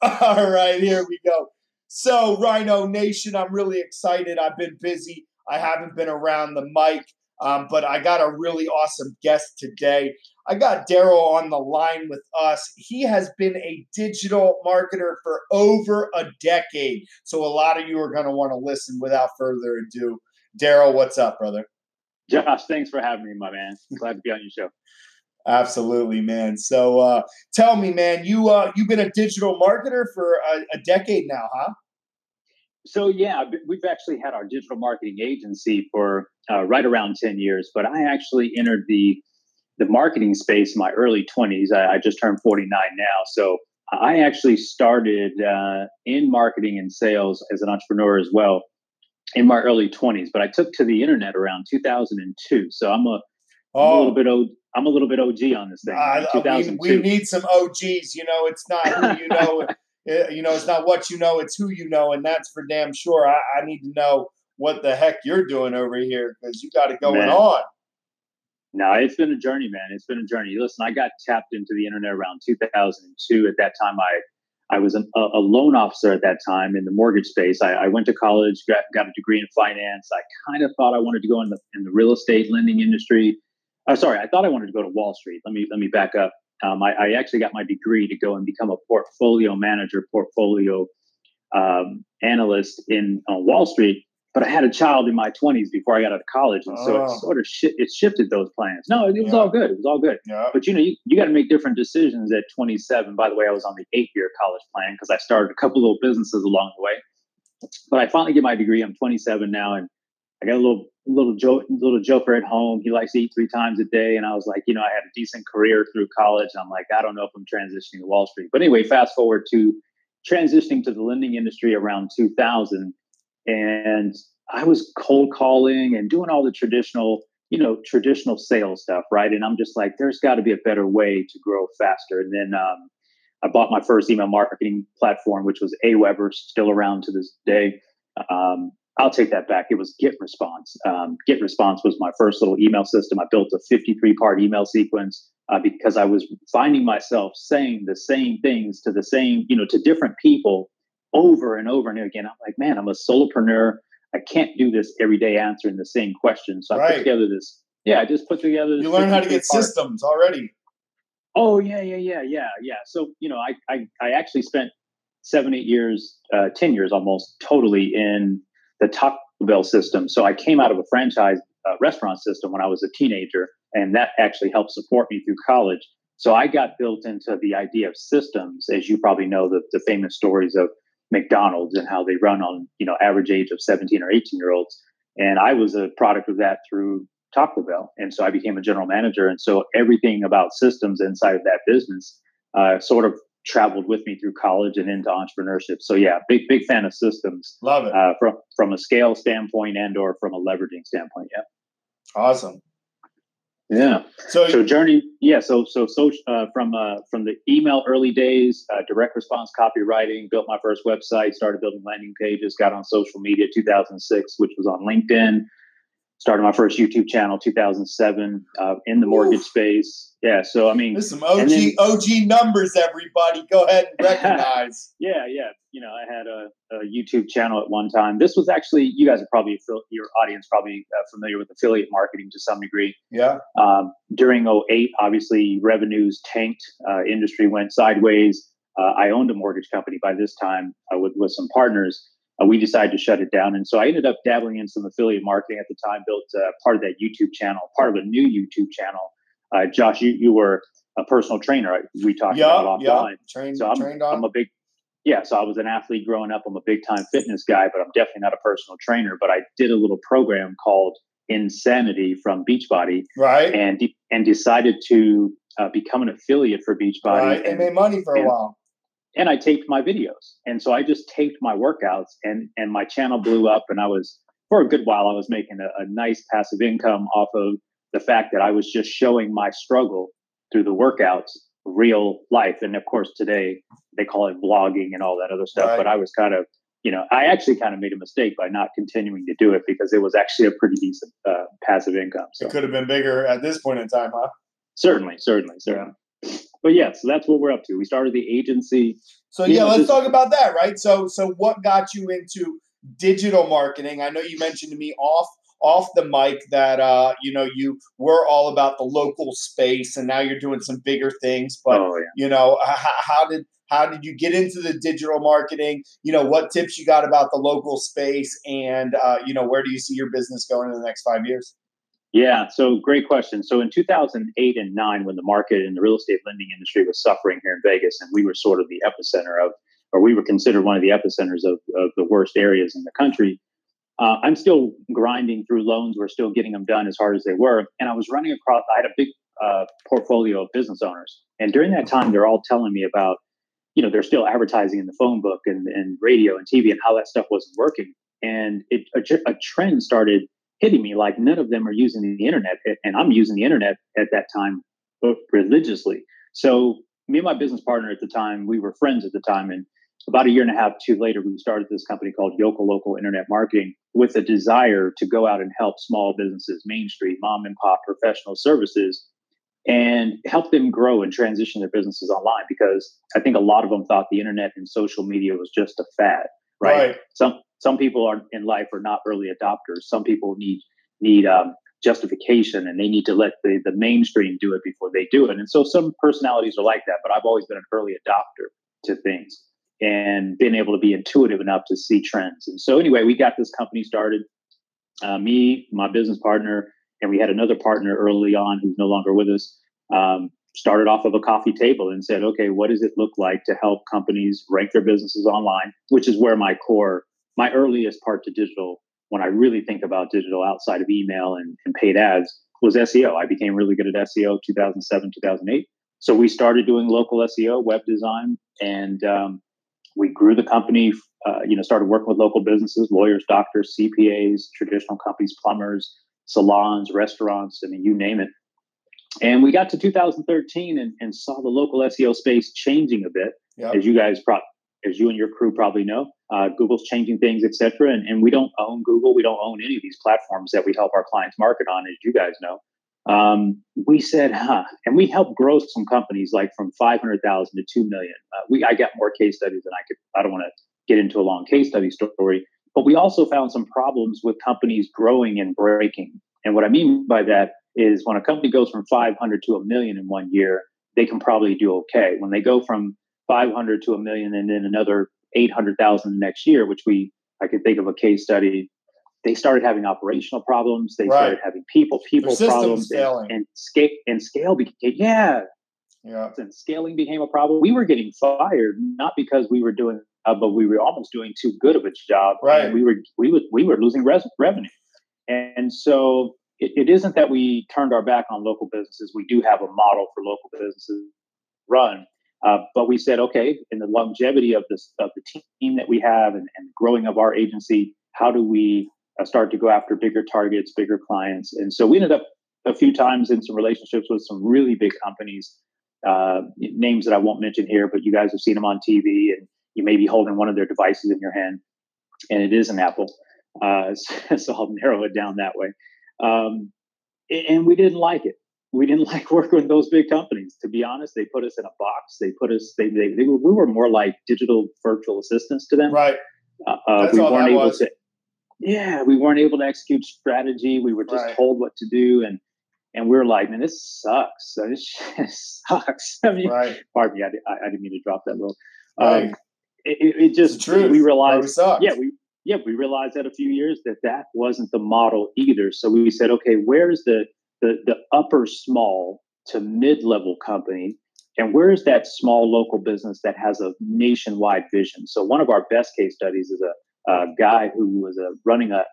All right, here we go. So, Rhino Nation, I'm really excited. I've been busy. I haven't been around the mic, um, but I got a really awesome guest today. I got Daryl on the line with us. He has been a digital marketer for over a decade. So, a lot of you are going to want to listen without further ado. Daryl, what's up, brother? Josh, thanks for having me, my man. Glad to be on your show. Absolutely, man. So uh, tell me, man, you uh, you've been a digital marketer for a, a decade now, huh? So yeah, we've actually had our digital marketing agency for uh, right around ten years. But I actually entered the the marketing space in my early twenties. I, I, just turned forty nine now, so I actually started uh, in marketing and sales as an entrepreneur as well in my early twenties. But I took to the internet around two thousand and two. So I'm a Oh, I'm a little bit old. I'm a little bit OG on this thing. Uh, we, we, need some OGs. You know, it's not who you know. Eh, you know, it's not what you know. It's who you know, and that's for damn sure. I, I need to know what the heck you're doing over here because you got it going man. on. No, it's been a journey, man. It's been a journey. Listen, I got tapped into the internet around 2002. At that time, I I was a, a loan officer at that time in the mortgage space. I, I went to college, got, got a degree in finance. I kind of thought I wanted to go in the in the real estate lending industry. Oh, sorry, I thought I wanted to go to Wall Street. Let me let me back up. Um, I, I, actually got my degree to go and become a portfolio manager, portfolio um, analyst in on Wall Street. But I had a child in my 20s before I got out of college, and oh. so it oh. sort of it shifted those plans. No, it, was yeah. all good. It was all good. Yeah. But you know, you, you got to make different decisions at 27. By the way, I was on the eight year college plan because I started a couple little businesses along the way. But I finally get my degree. I'm 27 now, and I got a little little little Joker at home. He likes to eat three times a day, and I was like, you know, I had a decent career through college. I'm like, I don't know if I'm transitioning to Wall Street. But anyway, fast forward to transitioning to the lending industry around 2000, and I was cold calling and doing all the traditional, you know, traditional sales stuff, right? And I'm just like, there's got to be a better way to grow faster. And then um, I bought my first email marketing platform, which was Aweber, still around to this day. Um, I'll take that back. It was GetResponse. Um, GetResponse was my first little email system. I built a 53 part email sequence uh, because I was finding myself saying the same things to the same, you know, to different people over and over and again. I'm like, man, I'm a solopreneur. I can't do this every day answering the same question. So I right. put together this. Yeah, I just put together. This. You learn how to get part. systems already. Oh yeah, yeah, yeah, yeah, yeah. So you know, I I, I actually spent seven, eight years, uh, ten years almost, totally in the Taco Bell system. So I came out of a franchise uh, restaurant system when I was a teenager, and that actually helped support me through college. So I got built into the idea of systems, as you probably know, the, the famous stories of McDonald's and how they run on you know average age of 17 or 18 year olds. And I was a product of that through Taco Bell, and so I became a general manager. And so everything about systems inside of that business uh, sort of traveled with me through college and into entrepreneurship. So yeah, big big fan of systems. Love it uh, from from a scale standpoint and or from a leveraging standpoint. Yeah. Awesome. Yeah. So, so journey. Yeah. So so so uh, from uh, from the email early days, uh, direct response copywriting, built my first website, started building landing pages, got on social media 2006, which was on LinkedIn started my first YouTube channel 2007 uh, in the mortgage Oof. space. Yeah, so I mean, there's some OG then, OG numbers. Everybody, go ahead and recognize. yeah, yeah. You know, I had a, a, YouTube channel at one time. This was actually you guys are probably your audience probably uh, familiar with affiliate marketing to some degree. Yeah. Um, during 08, obviously revenues tanked. Uh, industry went sideways. Uh, I owned a mortgage company by this time uh, with with some partners uh, we decided to shut it down. And so I ended up dabbling in some affiliate marketing at the time, built uh, part of that YouTube channel, part of a new YouTube channel. Uh, Josh, you, you were a personal trainer. We talked yeah, about offline. Yeah. Trained, so I'm, trained on. I'm a big, yeah. So I was an athlete growing up. I'm a big time fitness guy, but I'm definitely not a personal trainer. But I did a little program called Insanity from Beachbody, right? And de- and decided to uh, become an affiliate for Beachbody. Right. And, made money for a while and I taped my videos. And so I just taped my workouts and and my channel blew up and I was for a good while I was making a, a nice passive income off of the fact that I was just showing my struggle through the workouts, real life. And of course today they call it vlogging and all that other stuff. Right. But I was kind of you know, I actually kind of made a mistake by not continuing to do it because it was actually a pretty decent uh, passive income. So. It could have been bigger at this point in time, huh? Certainly, certainly, certainly. Yeah but yeah, so that's what we're up to. We started the agency So yeah, let's talk about that, right? So so what got you into digital marketing? I know you mentioned to me off off the mic that uh, you know you were all about the local space, and now you're doing some bigger things. But oh, yeah. you know, how, how did how did you get into the digital marketing? You know, what tips you got about the local space, and uh, you know, where do you see your business going in the next five years? Yeah, so great question. So in 2008 and 9, when the market and the real estate lending industry was suffering here in Vegas, and we were sort of the epicenter of, or we were considered one of the epicenters of, of the worst areas in the country, uh, I'm still grinding through loans. We're still getting them done as hard as they were. And I was running across, I had a big uh, portfolio of business owners. And during that time, they're all telling me about, you know, they're still advertising in the phone book and, and radio and TV and how that stuff wasn't working. And it, a, a trend started hitting me like none of them are using the internet. And I'm using the internet at that time religiously. So me and my business partner at the time, we were friends at the time. And about a year and a half, two later, we started this company called Yokel Local Internet Marketing with a desire to go out and help small businesses, Main Street, mom and pop professional services, and help them grow and transition their businesses online. Because I think a lot of them thought the internet and social media was just a fad, right? right. Some some people are in life are not early adopters. Some people need need um, justification and they need to let the, the mainstream do it before they do it. And so some personalities are like that, but I've always been an early adopter to things and been able to be intuitive enough to see trends. And so, anyway, we got this company started. Uh, me, my business partner, and we had another partner early on who's no longer with us. Um, started off of a coffee table and said, okay, what does it look like to help companies rank their businesses online? Which is where my core, my earliest part to digital, when I really think about digital outside of email and, and paid ads, was SEO. I became really good at SEO 2007, 2008. So we started doing local SEO, web design, and um, we grew the company. Uh, you know, started working with local businesses, lawyers, doctors, CPAs, traditional companies, plumbers, salons, restaurants. I mean, you name it. And we got to 2013 and, and saw the local SEO space changing a bit, yep. as you guys pro- as you and your crew probably know. Uh, Google's changing things, et cetera. And, and we don't own Google. We don't own any of these platforms that we help our clients market on, as you guys know um, we said, huh, and we helped grow some companies like from 500,000 to 2 million. Uh, we, I got more case studies than I could, I don't want to get into a long case study story, but we also found some problems with companies growing and breaking. And what I mean by that is when a company goes from 500 to a million in one year, they can probably do okay. When they go from 500 to a million and then another 800,000 next year, which we, I could think of a case study they started having operational problems. They right. started having people people problems, and, and, scale and scale became yeah, yeah, and scaling became a problem. We were getting fired not because we were doing, uh, but we were almost doing too good of a job. Right, we were we were we were losing res- revenue, and so it, it isn't that we turned our back on local businesses. We do have a model for local businesses run. Uh, but we said, okay, in the longevity of this of the team that we have and, and growing of our agency, how do we start to go after bigger targets, bigger clients. And so we ended up a few times in some relationships with some really big companies, uh, names that I won't mention here, but you guys have seen them on TV and you may be holding one of their devices in your hand and it is an Apple. Uh, so, so, I'll narrow it down that way. Um, and we didn't like it. We didn't like working with those big companies. To be honest, they put us in a box. They put us. They they, they were, we were more like digital virtual assistants to them. Right. Uh, uh we weren't able was. to yeah, we weren't able to execute strategy. We were just right. told what to do, and and we are like, man, this sucks. This sucks. I mean, right. pardon me, I, I, I, didn't mean to drop that little. Right. Um, it, it, just true. we realized, we yeah, we yeah, we realized that a few years that that wasn't the model either. So we said, okay, where's the the the upper small to mid level company, and where's that small local business that has a nationwide vision? So one of our best case studies is a a guy who was uh, running a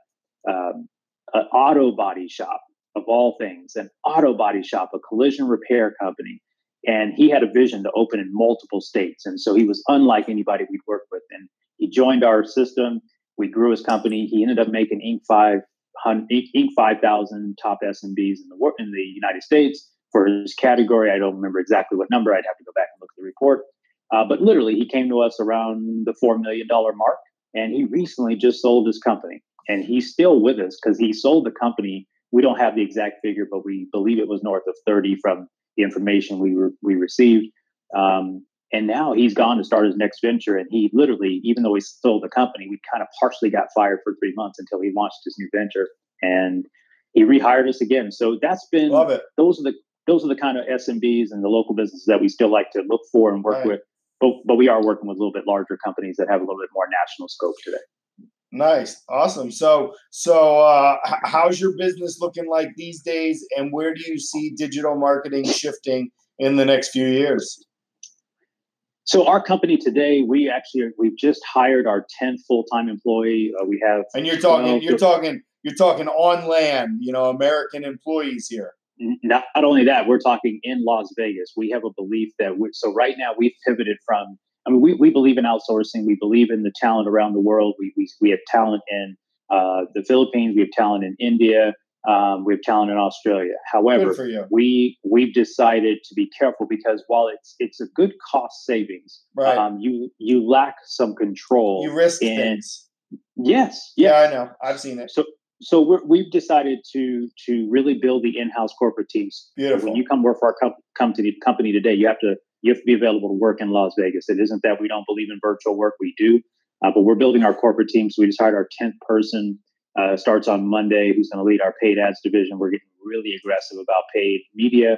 um, an auto body shop of all things, an auto body shop, a collision repair company, and he had a vision to open in multiple states. And so he was unlike anybody we'd worked with. And he joined our system. We grew his company. He ended up making Inc. five Inc. five thousand top SMBs in the in the United States for his category. I don't remember exactly what number. I'd have to go back and look at the report. Uh, but literally, he came to us around the four million dollar mark, and he recently just sold his company. And he's still with us because he sold the company. We don't have the exact figure, but we believe it was north of 30 from the information we, re- we received. Um, And now he's gone to start his next venture. And he literally, even though he sold the company, we kind of partially got fired for three months until he launched his new venture. And he rehired us again. So that's been Love it. those are the those are the kind of SMBs and the local businesses that we still like to look for and work Right. with. But but we are working with a little bit larger companies that have a little bit more national scope today. Nice, awesome. So, so uh, h- how's your business looking like these days, and where do you see digital marketing shifting in the next few years? So our company today, we actually we've just hired our 10th full-time employee. Uh, we have And you're talking, Well, you're talking, you're talking on land. You know, American employees here. Not, not only that, we're talking in Las Vegas. We have a belief that we, so right now we've pivoted from. I mean, we, we believe in outsourcing. We believe in the talent around the world. We we, we have talent in uh, the Philippines. We have talent in India. Um, we have talent in Australia. However, Good for you. we we've decided to be careful because while it's it's a good cost savings, Right. um, you you lack some control. you risk in- things. Yes, Yeah. I know. I've seen it. So so we're, we've decided to to really build the in-house corporate teams. Beautiful. When you come work for our com- company company today, you have to you have to be available to work in Las Vegas. It isn't that we don't believe in virtual work; we do, uh, but we're building our corporate team. So we just hired our tenth person. Uh, starts on Monday. Who's going to lead our paid ads division? We're getting really aggressive about paid media.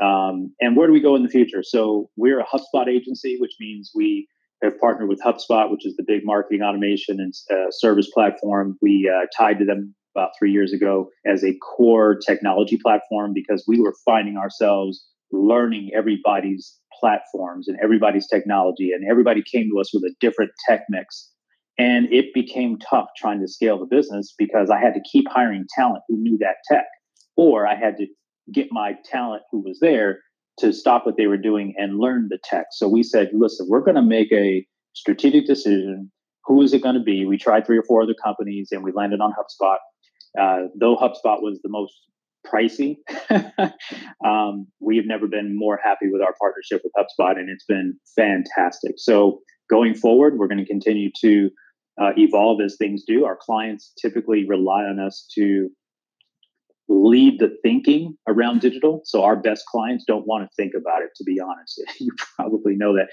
Um, and where do we go in the future? So we're a HubSpot agency, which means we have partnered with HubSpot, which is the big marketing automation and uh, service platform. We uh, tied to them about three years ago as a core technology platform because we were finding ourselves learning everybody's platforms and everybody's technology, and everybody came to us with a different tech mix. And it became tough trying to scale the business because I had to keep hiring talent who knew that tech, or I had to get my talent who was there to stop what they were doing and learn the tech. So we said, listen, we're going to make a strategic decision. Who is it going to be? We tried three or four other companies and we landed on HubSpot. Uh, though HubSpot was the most pricey, um, we have never been more happy with our partnership with HubSpot, and it's been fantastic. So going forward, we're going to continue to uh, evolve as things do. Our clients typically rely on us to lead the thinking around digital. So our best clients don't want to think about it, to be honest. you probably know that.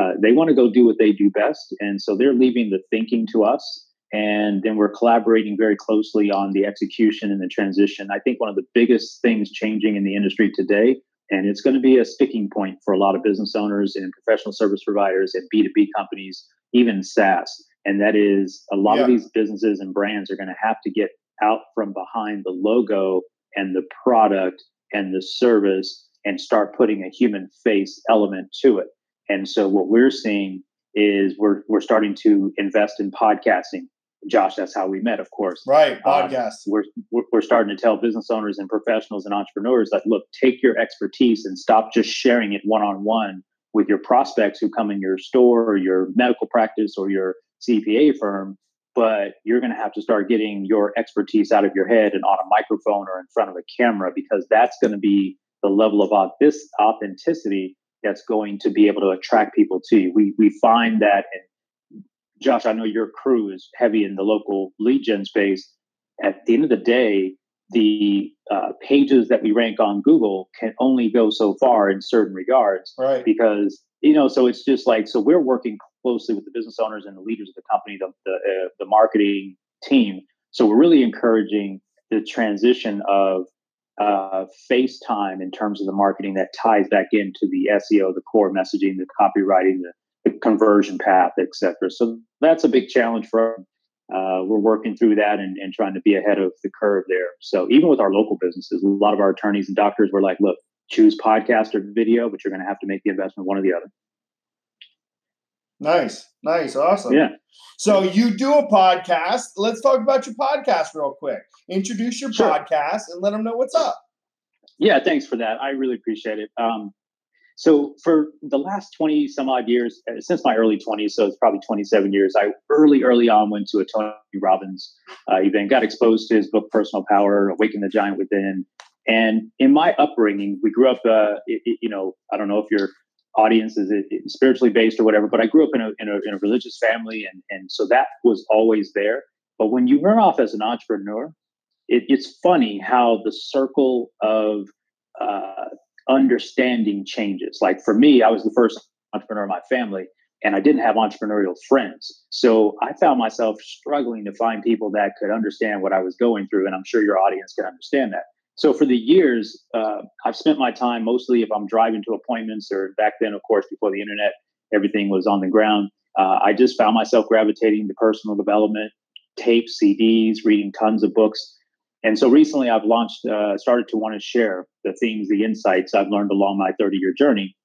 Uh, they want to go do what they do best. And so they're leaving the thinking to us. And then we're collaborating very closely on the execution and the transition. I think one of the biggest things changing in the industry today, and it's going to be a sticking point for a lot of business owners and professional service providers and B2B companies, even SaaS. And that is a lot Yeah. of these businesses and brands are going to have to get out from behind the logo and the product and the service and start putting a human face element to it. And so what we're seeing is we're we're starting to invest in podcasting. Josh, that's how we met, of course. Right. Uh, Podcast. We're we're we're starting to tell business owners and professionals and entrepreneurs that look, take your expertise and stop just sharing it one on one with your prospects who come in your store or your medical practice or your CPA firm but you're going to have to start getting your expertise out of your head and on a microphone or in front of a camera because that's going to be the level of auth- authenticity that's going to be able to attract people to you. We we find that, and Josh, I know your crew is heavy in the local lead gen space. At the end of the day, the uh, pages that we rank on Google can only go so far in certain regards Right. because you know so it's just like so we're working closely with the business owners and the leaders of the company the the, uh, the marketing team so we're really encouraging the transition of uh, FaceTime in terms of the marketing that ties back into the SEO, the core messaging, the copywriting, the, the conversion path, etc. So that's a big challenge for us. Uh, we're working through that and, and trying to be ahead of the curve there. So even with our local businesses, a lot of our attorneys and doctors were like, look, choose podcast or video, but you're going to have to make the investment one or the other. Nice. Nice. Awesome. Yeah. So you do a podcast. Let's talk about your podcast real quick. Introduce your Sure. podcast and let them know what's up. Yeah, thanks for that. I really appreciate it. Um, so for the last 20 some odd years, uh, since my early 20s, so it's probably 27 years, I early, early on went to a Tony Robbins uh, event, got exposed to his book, Personal Power, Awaken the Giant Within. And in my upbringing, we grew up, uh, it, it- you know, I don't know if your audience is it spiritually based or whatever, but I grew up in a, in a, in a religious family. And, and so that was always there. But when you run off as an entrepreneur, it, it's funny how the circle of uh, understanding changes. Like for me, I was the first entrepreneur in my family, and I didn't have entrepreneurial friends. So I found myself struggling to find people that could understand what I was going through, and I'm sure your audience can understand that. So for the years, uh, I've spent my time mostly if I'm driving to appointments, or back then, of course, before the internet, everything was on the ground. Uh, I just found myself gravitating to personal development, tapes, CDs, reading tons of books. And so recently I've launched, uh, started to want to share the things, the insights I've learned along my 30 year journey.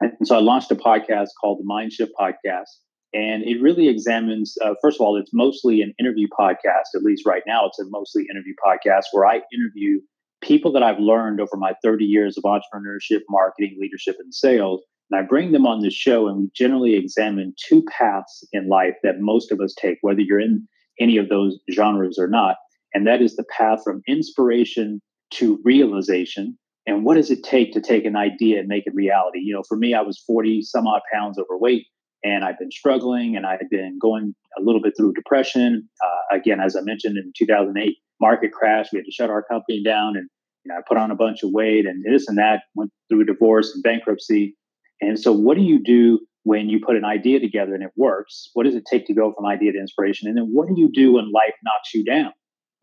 And so I launched a podcast called the Mind Shift Podcast. And it really examines, uh, first of all, it's mostly an interview podcast, at least right now, it's a mostly interview podcast where I interview people that I've learned over my 30 years of entrepreneurship, marketing, leadership, and sales. And I bring them on the show, and we generally examine two paths in life that most of us take, whether you're in any of those genres or not. And that is the path from inspiration to realization. And what does it take to take an idea and make it reality? You know, for me, I was 40 some odd pounds overweight and I've been struggling and I've been going a little bit through depression. Uh, again, as I mentioned in 2008, market crash, we had to shut our company down and you know, I put on a bunch of weight and this and that, went through divorce and bankruptcy. And so, what do you do when you put an idea together and it works? What does it take to go from idea to inspiration? And then, what do you do when life knocks you down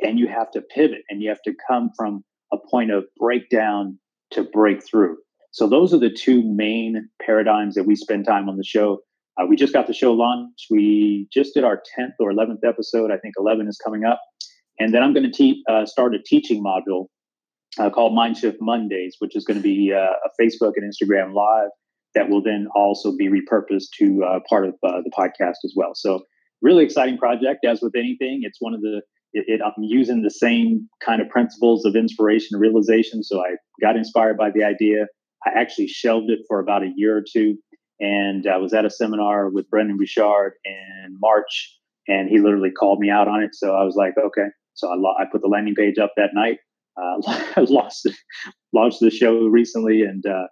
and you have to pivot and you have to come from a point of breakdown to breakthrough? So, those are the two main paradigms that we spend time on the show. Uh, we just got the show launched. We just did our 10th or 11th episode. I think 11 is coming up. And then I'm going to te- uh, start a teaching module uh, called Mindshift Mondays, which is going to be uh, a Facebook and Instagram live that will then also be repurposed to uh, part of uh, the podcast as well. So, really exciting project. As with anything, it's one of the it, it, I'm using the same kind of principles of inspiration and realization. So I got inspired by the idea. I actually shelved it for about a year or two, and I was at a seminar with Brendon Burchard in March, and he literally called me out on it. So I was like, okay. So I, lo- I put the landing page up that night. Uh, lost launched the show recently, and uh,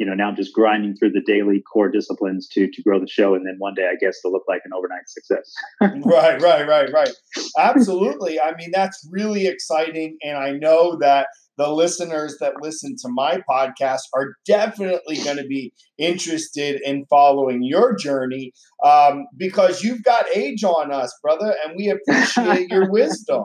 you know, now I'm just grinding through the daily core disciplines to to grow the show, and then one day I guess to look like an overnight success. right, right, right, right. Absolutely. I mean, that's really exciting, and I know that the listeners that listen to my podcast are definitely going to be interested in following your journey um, because you've got age on us, brother, and we appreciate your wisdom.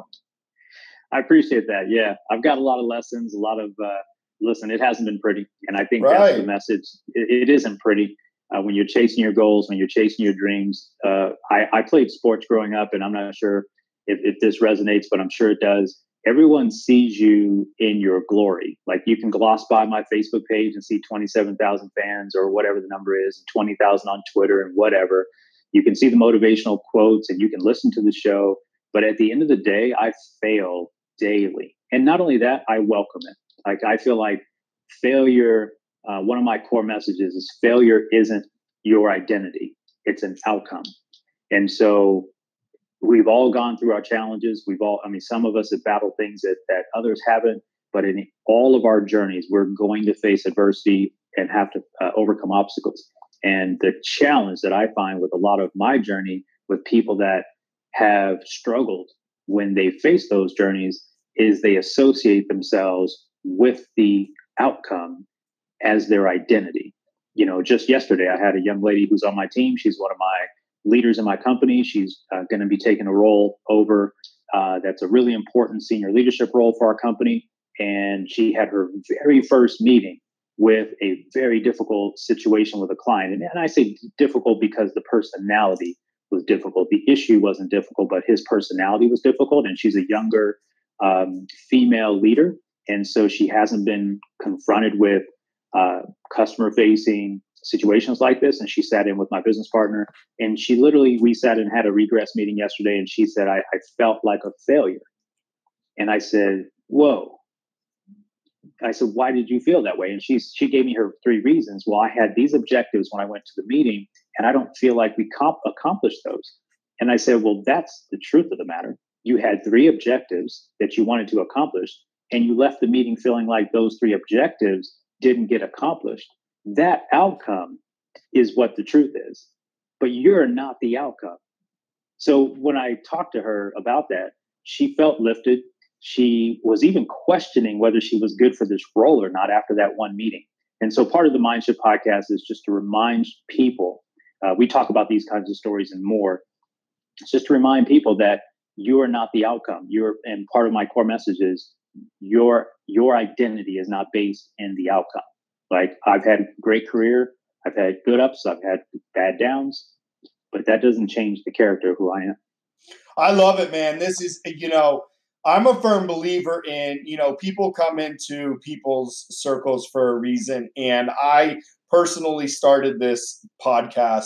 I appreciate that. Yeah, I've got a lot of lessons, a lot of uh, listen, it hasn't been pretty. And I think right. that's the message. it, it isn't pretty. Uh, when you're chasing your goals, when you're chasing your dreams. Uh, I, I, played sports growing up, and I'm not sure if, if, this resonates, but I'm sure it does. Everyone sees you in your glory. Like you can gloss by my Facebook page and see 27,000 fans or whatever the number is, 20,000 on Twitter and whatever. You can see the motivational quotes and you can listen to the show. But at the end of the day, I fail daily. And not only that, I welcome it. Like I feel like failure. Uh, one of my core messages is failure isn't your identity; it's an outcome. And so we've all gone through our challenges. We've all, I mean, some of us have battled things that that others haven't. But in all of our journeys, we're going to face adversity and have to uh, overcome obstacles. And the challenge that I find with a lot of my journey with people that have struggled when they face those journeys is they associate themselves with the outcome as their identity. You know, just yesterday, I had a young lady who's on my team. She's one of my leaders in my company. She's uh, going to be taking a role over uh, that's a really important senior leadership role for our company. And she had her very first meeting with a very difficult situation with a client. And, and I say difficult because the personality was difficult. The issue wasn't difficult, but his personality was difficult. And she's a younger um, female leader. And so she hasn't been confronted with uh, customer facing situations like this. And she sat in with my business partner and she literally, we sat and had a regress meeting yesterday. And she said, I, I felt like a failure. And I said, Whoa. I said, why did you feel that way? And she she gave me her three reasons. Well, I had these objectives when I went to the meeting, and I don't feel like we comp- accomplished those. And I said, well, that's the truth of the matter. You had three objectives that you wanted to accomplish, and you left the meeting feeling like those three objectives didn't get accomplished, that outcome is what the truth is. But you're not the outcome. So when I talked to her about that, she felt lifted. She was even questioning whether she was good for this role or not after that one meeting. And so part of the Mindshift podcast is just to remind people. Uh, we talk about these kinds of stories and more. It's just to remind people that you are not the outcome. You're, and part of my core message is your your identity is not based in the outcome. Like I've had a great career, I've had good ups, I've had bad downs, but that doesn't change the character of who I am. I love it, man. This is you know I'm a firm believer in, you know, people come into people's circles for a reason. And I personally started this podcast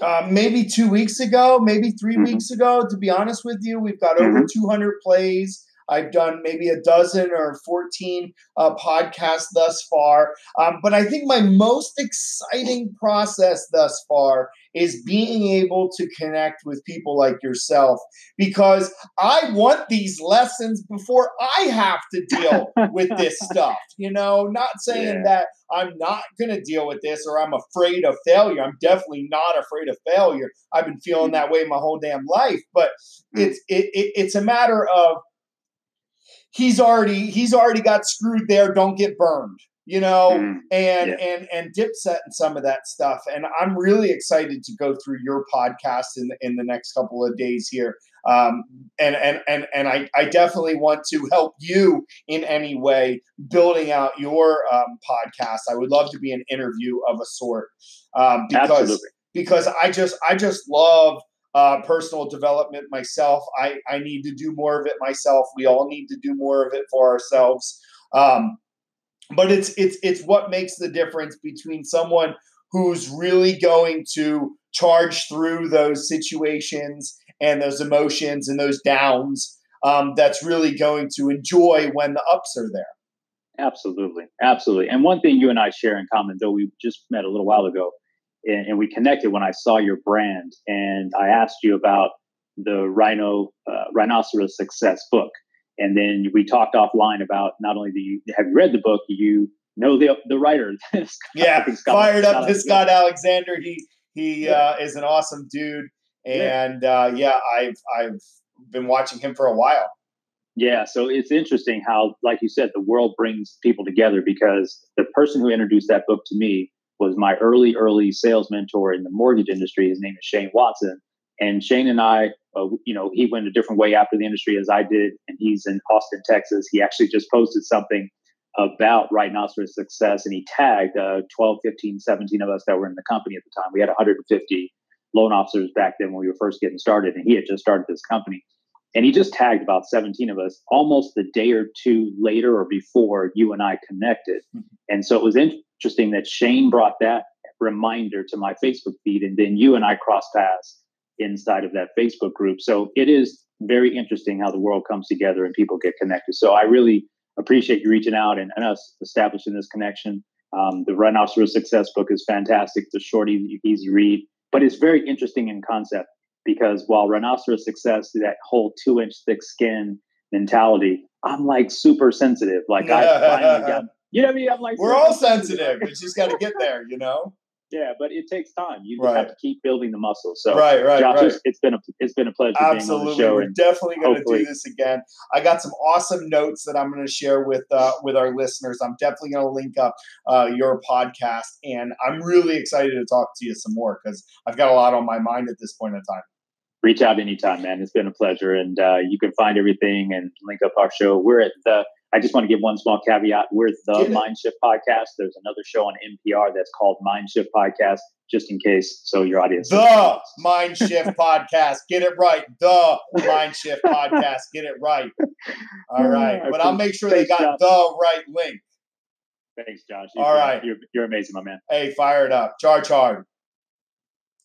uh, maybe two weeks ago, maybe 3 mm-hmm. weeks ago, to be honest with you. We've got over mm-hmm. 200 plays. I've done maybe a dozen or 14 uh, podcasts thus far. Um, but I think my most exciting process thus far is being able to connect with people like yourself because I want these lessons before I have to deal with this stuff. You know, not saying yeah. that I'm not going to deal with this or I'm afraid of failure. I'm definitely not afraid of failure. I've been feeling mm. that way my whole damn life, but mm. it's it, it, it's a matter of he's already he's already got screwed there. Don't get burned, you know, mm, and yeah. and and Dipset and some of that stuff. And I'm really excited to go through your podcast in the, in the next couple of days here. Um, and and and and I, I definitely want to help you in any way building out your um, podcast. I would love to be an interview of a sort um, because Absolutely. because I just I just love uh, personal development myself. I, I need to do more of it myself. We all need to do more of it for ourselves. Um, but it's it's it's what makes the difference between someone who's really going to charge through those situations and those emotions and those downs um, that's really going to enjoy when the ups are there. Absolutely, absolutely. And one thing you and I share in common, though we just met a little while ago, and, and, we connected when I saw your brand, and I asked you about the Rhino uh, Rhinoceros Success book, and then we talked offline about not only do you have you read the book, you know the the writer. yeah, Scott, fired up to Scott Alexander. He he yeah. uh, is an awesome dude, and yeah. Uh, yeah, I've I've been watching him for a while. Yeah, so it's interesting how, like you said, the world brings people together because the person who introduced that book to me was my early, early sales mentor in the mortgage industry. His name is Shane Watson. And Shane and I, uh, you know, he went a different way after the industry as I did, and he's in Austin, Texas. He actually just posted something about Rhinoceros Success, and he tagged uh, 12, 15, 17 of us that were in the company at the time. We had 150 loan officers back then when we were first getting started, and he had just started this company. And he just tagged about 17 of us almost the day or two later or before you and I connected. Mm-hmm. And so it was interesting that Shane brought that reminder to my Facebook feed, and then you and I cross paths inside of that Facebook group. So it is very interesting how the world comes together and people get connected. So I really appreciate you reaching out and, and us establishing this connection. Um, the Rhinoceros Success book is fantastic. It's a short, easy, easy read, but it's very interesting in concept because while Rhinoceros Success, through that whole two inch thick skin mentality, I'm like super sensitive. Like I finally got you know what I mean? I'm like, we're all sensitive. It's just got to get there, you know. Yeah, but it takes time. You right. have to keep building the muscle. So, right, right, Josh, right. it's been a it's been a pleasure. Absolutely, we're definitely going to do this again. I got some awesome notes that I'm going to share with uh, with our listeners. I'm definitely going to link up uh, your podcast, and I'm really excited to talk to you some more because I've got a lot on my mind at this point in time reach out anytime, man. It's been a pleasure. And uh, you can find everything and link up our show. We're at the I just want to give one small caveat. We're the Mindshift podcast. There's another show on NPR that's called Mindshift Podcast, just in case. So your audience. The Mindshift Podcast. Get it right. The Mindshift Podcast. Get it right. All right. But I'll make sure they got the right link. Thanks, Josh. You're, All right. You're, you're amazing, my man. Hey, fire it up. Charge hard.